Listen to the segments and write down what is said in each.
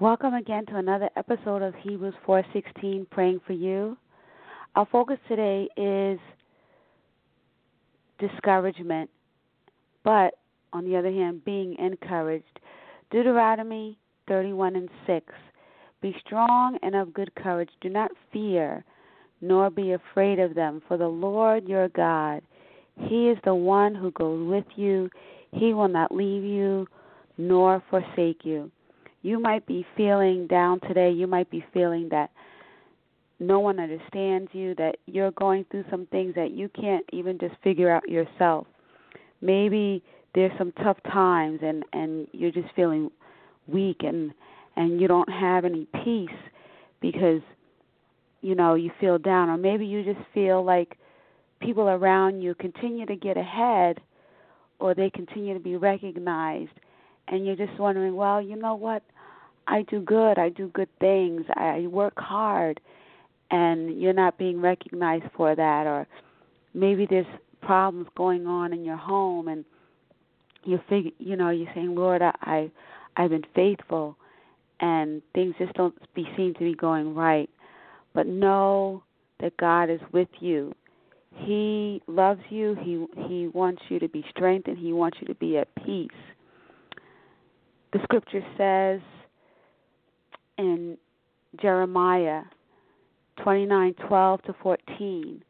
Welcome again to another episode of Hebrews 4:16 praying for you. Our focus today is discouragement, but on the other hand, being encouraged. Deuteronomy 31 and 6. Be strong and of good courage. Do not fear, nor be afraid of them, for the Lord your God, He is the one who goes with you. He will not leave you nor forsake you you might be feeling down today. You might be feeling that no one understands you, that you're going through some things that you can't even just figure out yourself. Maybe there's some tough times and and you're just feeling weak and and you don't have any peace because you know you feel down or maybe you just feel like people around you continue to get ahead or they continue to be recognized and you're just wondering, well, you know what? I do good. I do good things. I work hard, and you're not being recognized for that. Or maybe there's problems going on in your home, and you figure, you know, you're saying, Lord, I, I I've been faithful, and things just don't be seem to be going right. But know that God is with you. He loves you. He He wants you to be strengthened. He wants you to be at peace the scripture says in Jeremiah 29:12 to 14,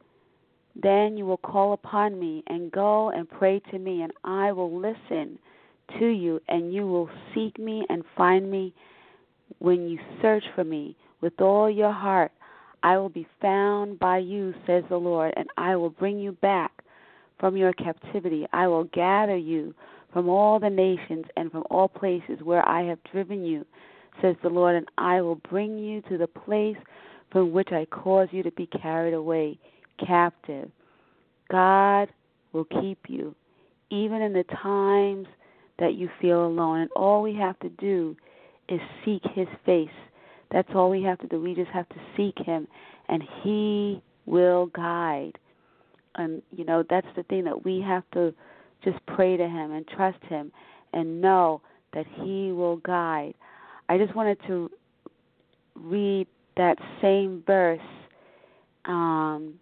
then you will call upon me and go and pray to me, and I will listen to you, and you will seek me and find me when you search for me with all your heart. I will be found by you, says the Lord, and I will bring you back from your captivity. I will gather you from all the nations and from all places where I have driven you, says the Lord, and I will bring you to the place from which I caused you to be carried away captive. God will keep you, even in the times that you feel alone. And all we have to do is seek His face. That's all we have to do. We just have to seek Him, and He will guide. And, you know, that's the thing that we have to just pray to Him and trust Him and know that He will guide. I just wanted to read that same verse um,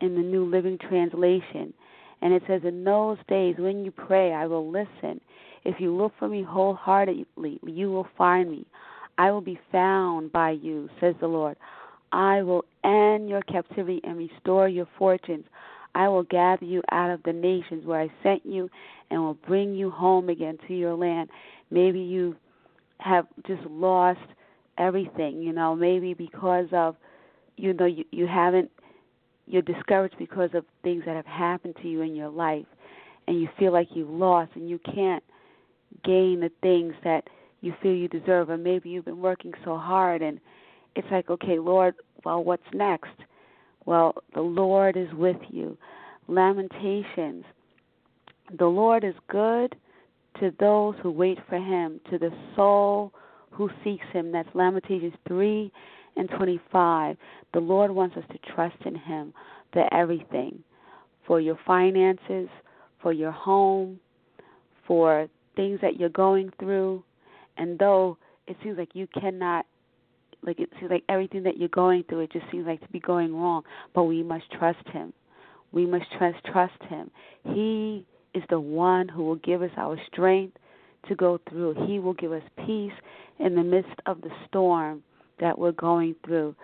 in the New Living Translation. And it says, In those days when you pray, I will listen. If you look for me wholeheartedly, you will find me. I will be found by you, says the Lord. I will end your captivity and restore your fortunes. I will gather you out of the nations where I sent you and will bring you home again to your land. Maybe you have just lost everything, you know, maybe because of you know you, you haven't you're discouraged because of things that have happened to you in your life and you feel like you've lost and you can't gain the things that you feel you deserve or maybe you've been working so hard and it's like okay lord well what's next well, the Lord is with you. Lamentations. The Lord is good to those who wait for him, to the soul who seeks him. That's Lamentations 3 and 25. The Lord wants us to trust in him for everything for your finances, for your home, for things that you're going through. And though it seems like you cannot like it seems like everything that you're going through, it just seems like to be going wrong. But we must trust Him. We must trust trust Him. He is the one who will give us our strength to go through. He will give us peace in the midst of the storm that we're going through.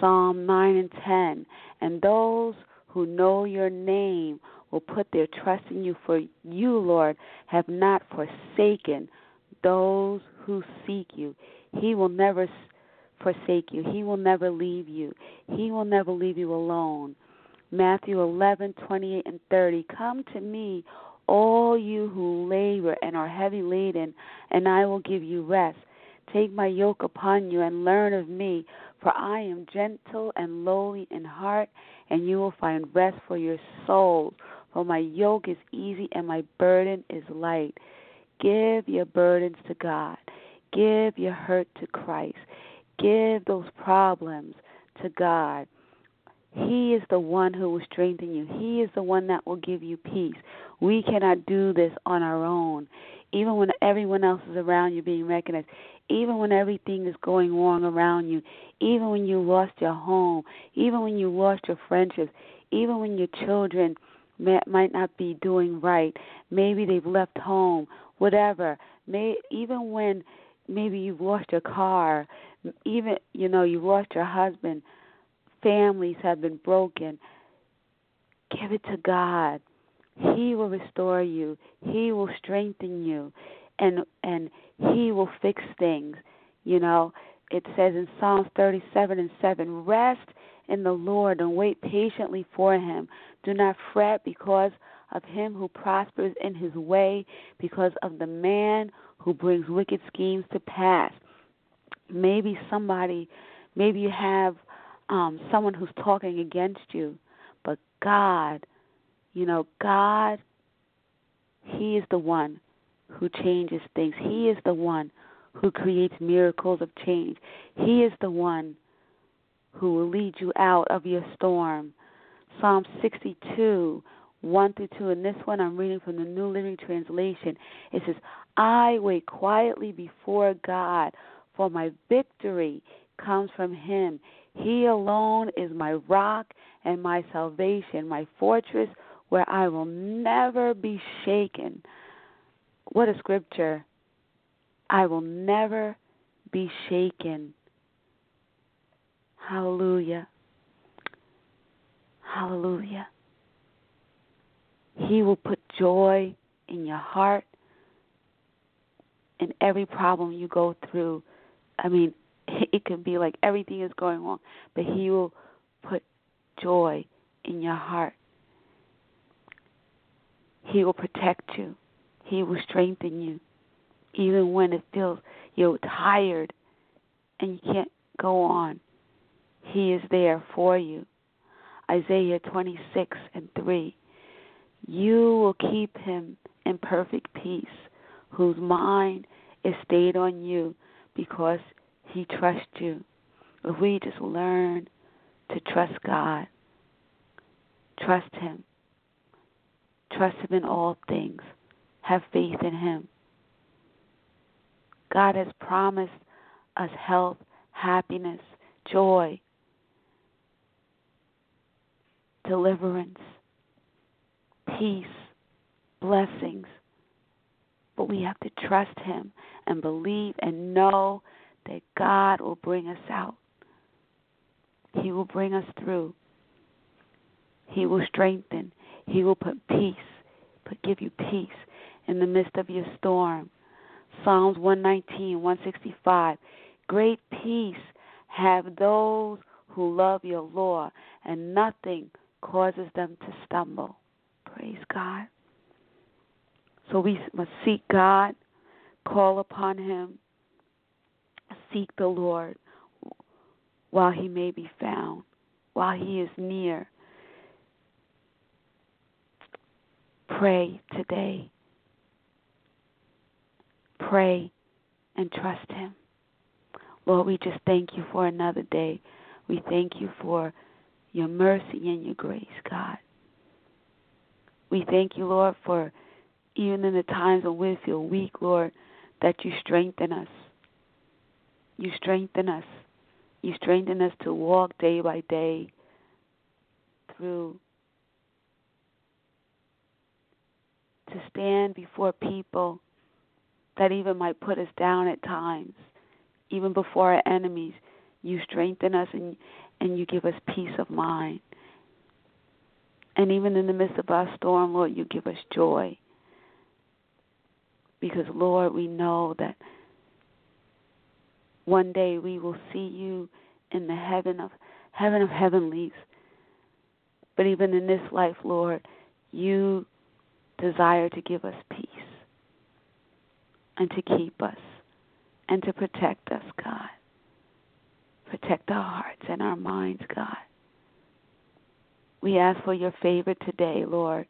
Psalm 9 and 10. And those who know your name will put their trust in you, for you, Lord, have not forsaken those who seek you. He will never forsake you. He will never leave you. He will never leave you alone. Matthew 11:28 and 30. Come to me, all you who labor and are heavy laden, and I will give you rest. Take my yoke upon you and learn of me, for I am gentle and lowly in heart, and you will find rest for your souls. For my yoke is easy and my burden is light. Give your burdens to God. Give your hurt to Christ. Give those problems to God. He is the one who will strengthen you. He is the one that will give you peace. We cannot do this on our own. Even when everyone else is around you being recognized, even when everything is going wrong around you, even when you lost your home, even when you lost your friendships, even when your children may, might not be doing right, maybe they've left home, whatever. May even when maybe you've lost your car, even you know you've lost your husband, families have been broken. Give it to God. He will restore you. He will strengthen you, and and He will fix things. You know, it says in Psalms 37 and 7, rest in the Lord and wait patiently for Him. Do not fret because of him who prospers in his way, because of the man who brings wicked schemes to pass. Maybe somebody, maybe you have um, someone who's talking against you, but God, you know, God, He is the one who changes things. He is the one who creates miracles of change. He is the one who will lead you out of your storm. Psalm 62, 1 through 2. And this one I'm reading from the New Living Translation. It says, I wait quietly before God, for my victory comes from Him. He alone is my rock and my salvation, my fortress where I will never be shaken. What a scripture! I will never be shaken. Hallelujah. Hallelujah. He will put joy in your heart in every problem you go through. I mean, it can be like everything is going wrong, but He will put joy in your heart. He will protect you. He will strengthen you, even when it feels you're tired and you can't go on. He is there for you. Isaiah 26 and 3. You will keep him in perfect peace, whose mind is stayed on you because he trusts you. If we just learn to trust God, trust Him, trust Him in all things, have faith in Him. God has promised us health, happiness, joy, deliverance, peace, blessings. But we have to trust Him and believe and know that God will bring us out. He will bring us through. He will strengthen. He will put peace, but give you peace in the midst of your storm. Psalms 119, 165. Great peace have those who love your law, and nothing causes them to stumble. Praise God. So we must seek God, call upon Him, seek the Lord while He may be found, while He is near. Pray today. Pray and trust Him. Lord, we just thank you for another day. We thank you for your mercy and your grace, God. We thank you, Lord, for even in the times when we feel weak, Lord, that you strengthen us. You strengthen us. You strengthen us to walk day by day through to stand before people that even might put us down at times, even before our enemies. You strengthen us and and you give us peace of mind. And even in the midst of our storm, Lord, you give us joy. Because Lord, we know that one day we will see you in the heaven of heaven of heavenlies. But even in this life, Lord, you desire to give us peace and to keep us and to protect us, God. Protect our hearts and our minds, God. We ask for your favor today, Lord.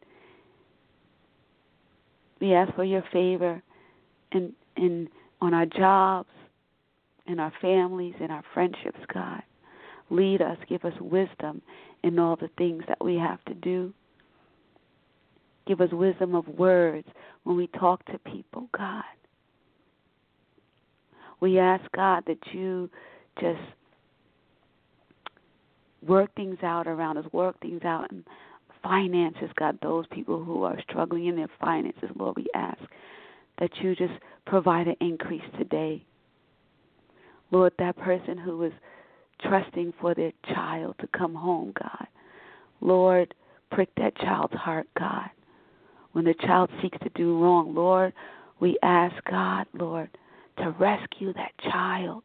We ask for your favor in in on our jobs, in our families, in our friendships, God. Lead us, give us wisdom in all the things that we have to do. Give us wisdom of words when we talk to people, God. We ask, God, that you just work things out around us, work things out in finances, God, those people who are struggling in their finances, Lord, we ask that you just provide an increase today. Lord, that person who is trusting for their child to come home, God. Lord, prick that child's heart, God. When the child seeks to do wrong, Lord, we ask God, Lord, to rescue that child.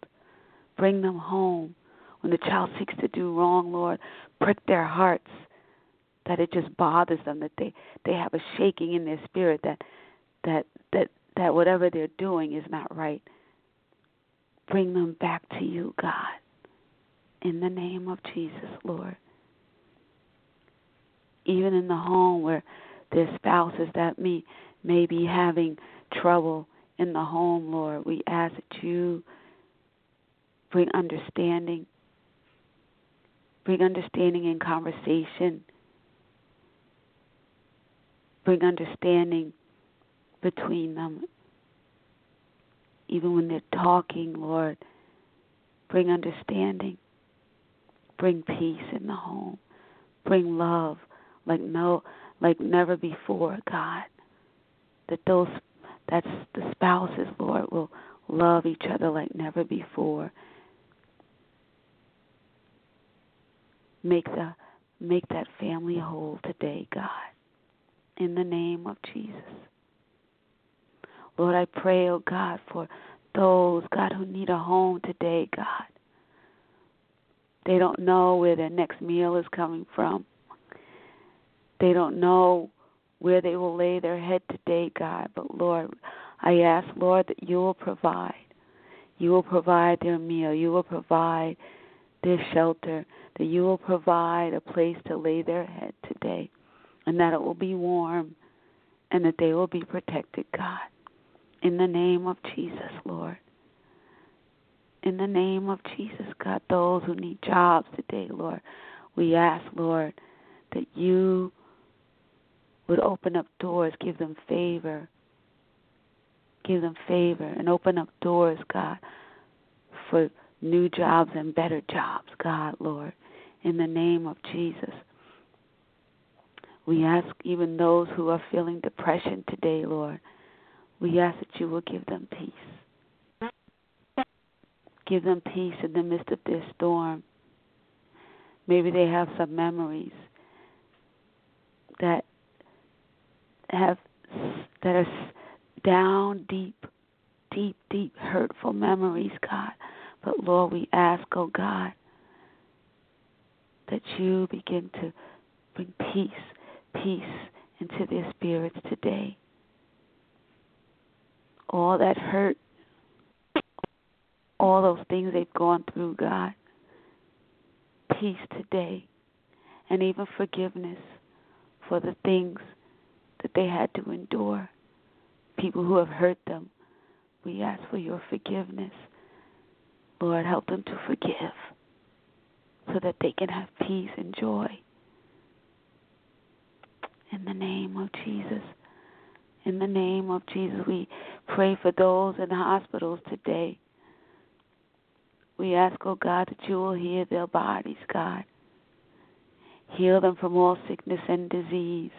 Bring them home. When the child seeks to do wrong, Lord, prick their hearts that it just bothers them, that they, they have a shaking in their spirit that that that that whatever they're doing is not right. Bring them back to you, God. In the name of Jesus, Lord. Even in the home where there's spouses that may, may be having trouble in the home, Lord, we ask that you bring understanding, bring understanding in conversation, bring understanding between them. Even when they're talking, Lord, bring understanding, bring peace in the home, bring love like no like never before, God. That those that's the spouses, Lord, will love each other like never before. Make the make that family whole today, God. In the name of Jesus. Lord, I pray, oh God, for those, God, who need a home today, God. They don't know where their next meal is coming from. They don't know where they will lay their head today, God. But Lord, I ask, Lord, that you will provide. You will provide their meal. You will provide their shelter. That you will provide a place to lay their head today. And that it will be warm and that they will be protected, God. In the name of Jesus, Lord. In the name of Jesus, God, those who need jobs today, Lord, we ask, Lord, that you would open up doors, give them favor. Give them favor and open up doors, God, for new jobs and better jobs, God, Lord, in the name of Jesus. We ask even those who are feeling depression today, Lord, we ask that you will give them peace. Give them peace in the midst of their storm. Maybe they have some memories that have that are down deep, deep, deep hurtful memories, God. But Lord, we ask, oh God, that you begin to bring peace, peace into their spirits today all that hurt, all those things they've gone through, God. Peace today, and even forgiveness for the things that they had to endure. People who have hurt them, we ask for your forgiveness. Lord, help them to forgive so that they can have peace and joy. In the name of Jesus. In the name of Jesus, we pray for those in the hospitals today. We ask, oh God, that you will heal their bodies, God. Heal them from all sickness and disease.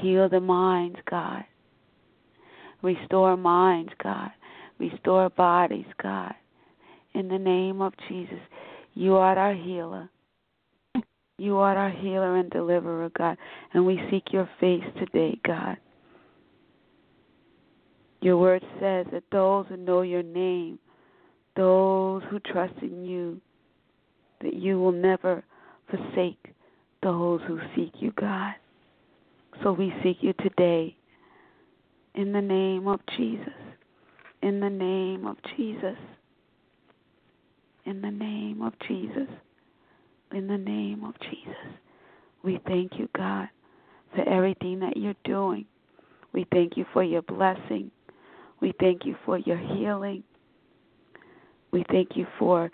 Heal the minds, God. Restore minds, God. Restore bodies, God. In the name of Jesus, you are our healer. You are our healer and deliverer, God. And we seek your face today, God. Your word says that those who know your name, those who trust in you, that you will never forsake those who seek you, God. So we seek you today in the name of Jesus. In the name of Jesus. In the name of Jesus. In the name of Jesus. We thank you, God, for everything that you're doing. We thank you for your blessing. We thank you for your healing. We thank you for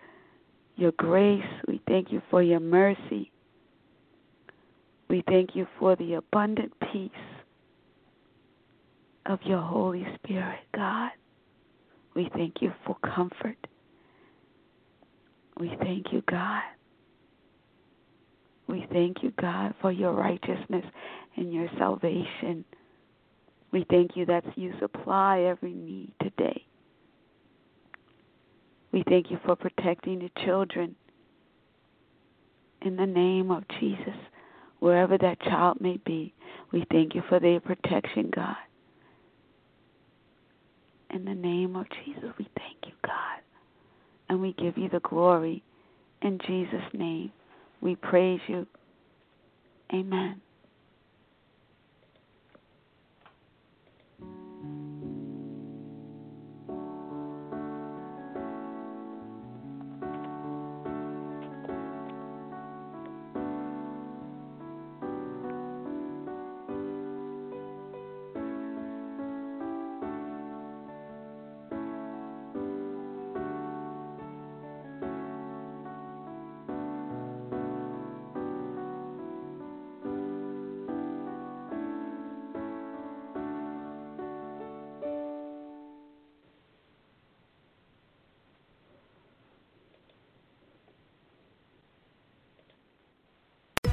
your grace. We thank you for your mercy. We thank you for the abundant peace of your Holy Spirit, God. We thank you for comfort. We thank you, God. We thank you, God, for your righteousness and your salvation. We thank you that you supply every need today. We thank you for protecting the children. In the name of Jesus, wherever that child may be, we thank you for their protection, God. In the name of Jesus, we thank you, God. And we give you the glory. In Jesus' name, we praise you. Amen.